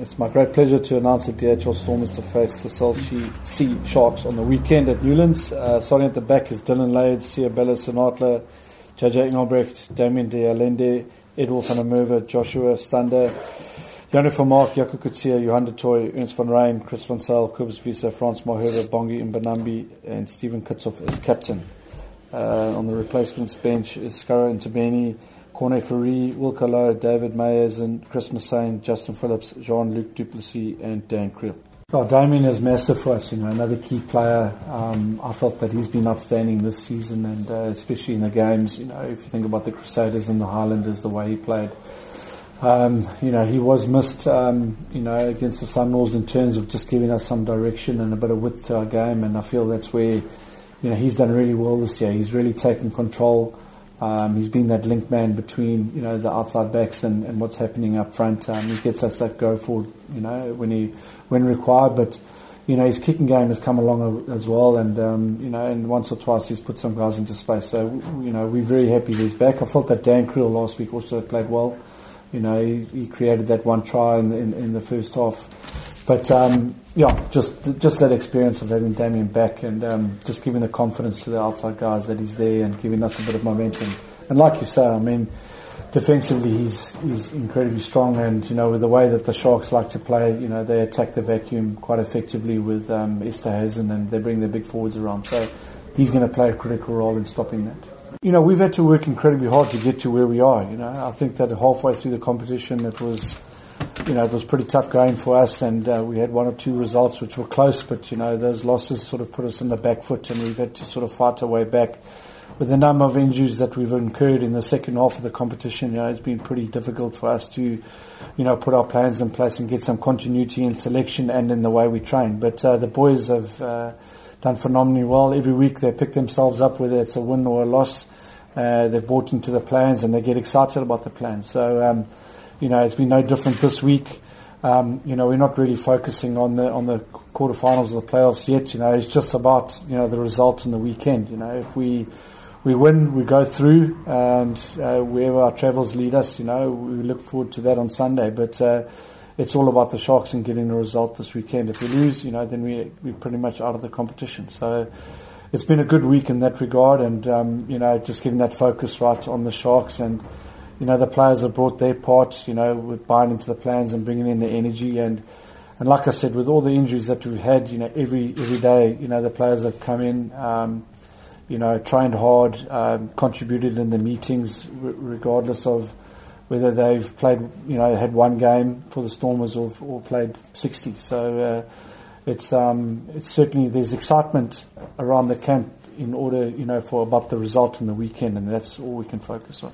It's my great pleasure to announce that DHL Stormers to face the Cell C Sharks on the weekend at Newlands. Uh, starting at the back is Dillyn Leyds, Seabelo Senatla, JJ Engelbrecht, Damian De Allende, Edward van der Joshua Stander, Jano Vermaak, Jaco Coetzee, Johan du Toit, Ernst van Rhyn, Chris van Zyl, Cobus Wiese, Frans Malherbe, Bongi Mbonambi, and Stephen Kitshoff as captain. Uh, on the replacements bench is Scarra Ntubeni, Corne Fourie, Will David Mayers, and Chris Massane, Justin Phillips, Jean-Luc Duplessis, and Dan Kriel. Oh, Damian is massive for us, you know, another key player. Um, I felt that he's been outstanding this season, and uh, especially in the games. You know, if you think about the Crusaders and the Highlanders, the way he played, um, you know, he was missed, um, you know, against the Sunwolves in terms of just giving us some direction and a bit of width to our game, and I feel that's where, you know, he's done really well this year. He's really taken control. Um, he's been that link man between you know the outside backs and, and what's happening up front. Um, he gets us that go forward, you know, when he when required. But you know his kicking game has come along as well, and um, you know, and once or twice he's put some guys into space. So you know we're very happy he's back. I felt that Dan Kriel last week also played well. You know, he, he created that one try in the, in, in the first half. But um, yeah, just just that experience of having Damian back and um, just giving the confidence to the outside guys that he's there and giving us a bit of momentum. And like you say, I mean, defensively he's he's incredibly strong, and you know with the way that the Sharks like to play, you know they attack the vacuum quite effectively with um, Esterhuizen and they bring their big forwards around. So he's going to play a critical role in stopping that. You know we've had to work incredibly hard to get to where we are. You know I think that halfway through the competition it was you know, it was pretty tough going for us, and uh, we had one or two results which were close, but you know, those losses sort of put us in the back foot, and we've had to sort of fight our way back. With the number of injuries that we've incurred in the second half of the competition, you know, it's been pretty difficult for us to, you know, put our plans in place and get some continuity in selection and in the way we train. But uh, the boys have uh, done phenomenally well. Every week they pick themselves up, whether it's a win or a loss. Uh, they've bought into the plans and they get excited about the plans. So. Um, you know, it's been no different this week. Um, you know, we're not really focusing on the on the quarterfinals of the playoffs yet. You know, it's just about you know the result in the weekend. You know, if we we win, we go through, and uh, wherever our travels lead us, you know, we look forward to that on Sunday. But uh, it's all about the Sharks and getting the result this weekend. If we lose, you know, then we we're pretty much out of the competition. So it's been a good week in that regard, and um, you know, just getting that focus right on the Sharks and you know, the players have brought their part, you know, with buying into the plans and bringing in the energy. And, and like I said, with all the injuries that we've had, you know, every, every day, you know, the players have come in, um, you know, trained hard, um, contributed in the meetings, r- regardless of whether they've played, you know, had one game for the Stormers or, or played 60. So uh, it's, um, it's certainly, there's excitement around the camp in order, you know, for about the result in the weekend, and that's all we can focus on.